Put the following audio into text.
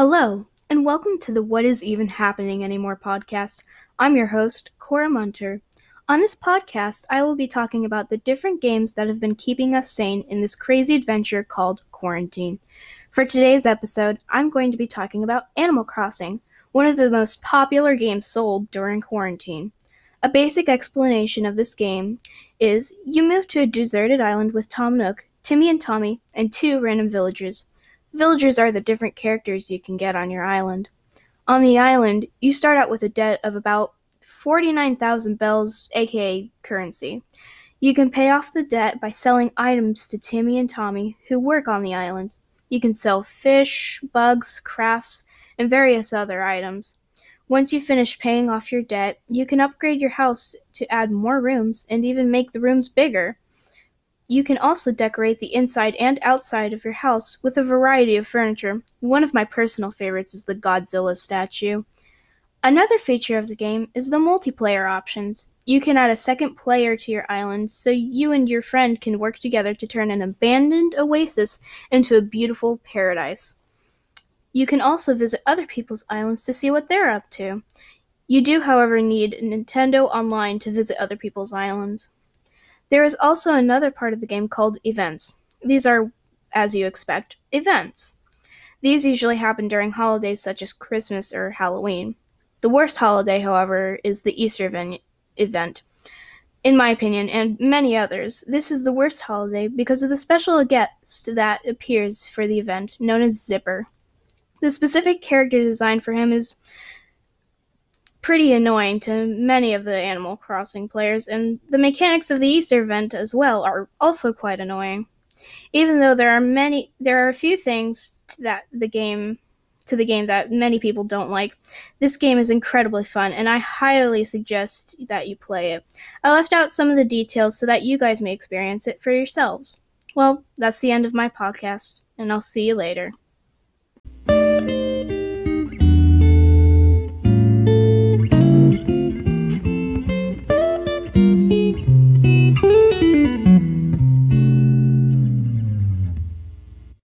Hello, and welcome to the What Is Even Happening Anymore podcast. I'm your host, Cora Munter. On this podcast, I will be talking about the different games that have been keeping us sane in this crazy adventure called quarantine. For today's episode, I'm going to be talking about Animal Crossing, one of the most popular games sold during quarantine. A basic explanation of this game is you move to a deserted island with Tom Nook, Timmy and Tommy, and two random villagers. Villagers are the different characters you can get on your island. On the island, you start out with a debt of about 49,000 bells, aka currency. You can pay off the debt by selling items to Timmy and Tommy, who work on the island. You can sell fish, bugs, crafts, and various other items. Once you finish paying off your debt, you can upgrade your house to add more rooms and even make the rooms bigger. You can also decorate the inside and outside of your house with a variety of furniture. One of my personal favorites is the Godzilla statue. Another feature of the game is the multiplayer options. You can add a second player to your island so you and your friend can work together to turn an abandoned oasis into a beautiful paradise. You can also visit other people's islands to see what they're up to. You do, however, need Nintendo Online to visit other people's islands. There is also another part of the game called events. These are, as you expect, events. These usually happen during holidays such as Christmas or Halloween. The worst holiday, however, is the Easter event. In my opinion, and many others, this is the worst holiday because of the special guest that appears for the event, known as Zipper. The specific character design for him is pretty annoying to many of the Animal Crossing players, and the mechanics of the Easter event as well are also quite annoying. Even though there are many, there are a few things that the game to the game that many people don't like. This game is incredibly fun, and I highly suggest that you play it. I left out some of the details so that you guys may experience it for yourselves. Well, that's the end of my podcast, and I'll see you later.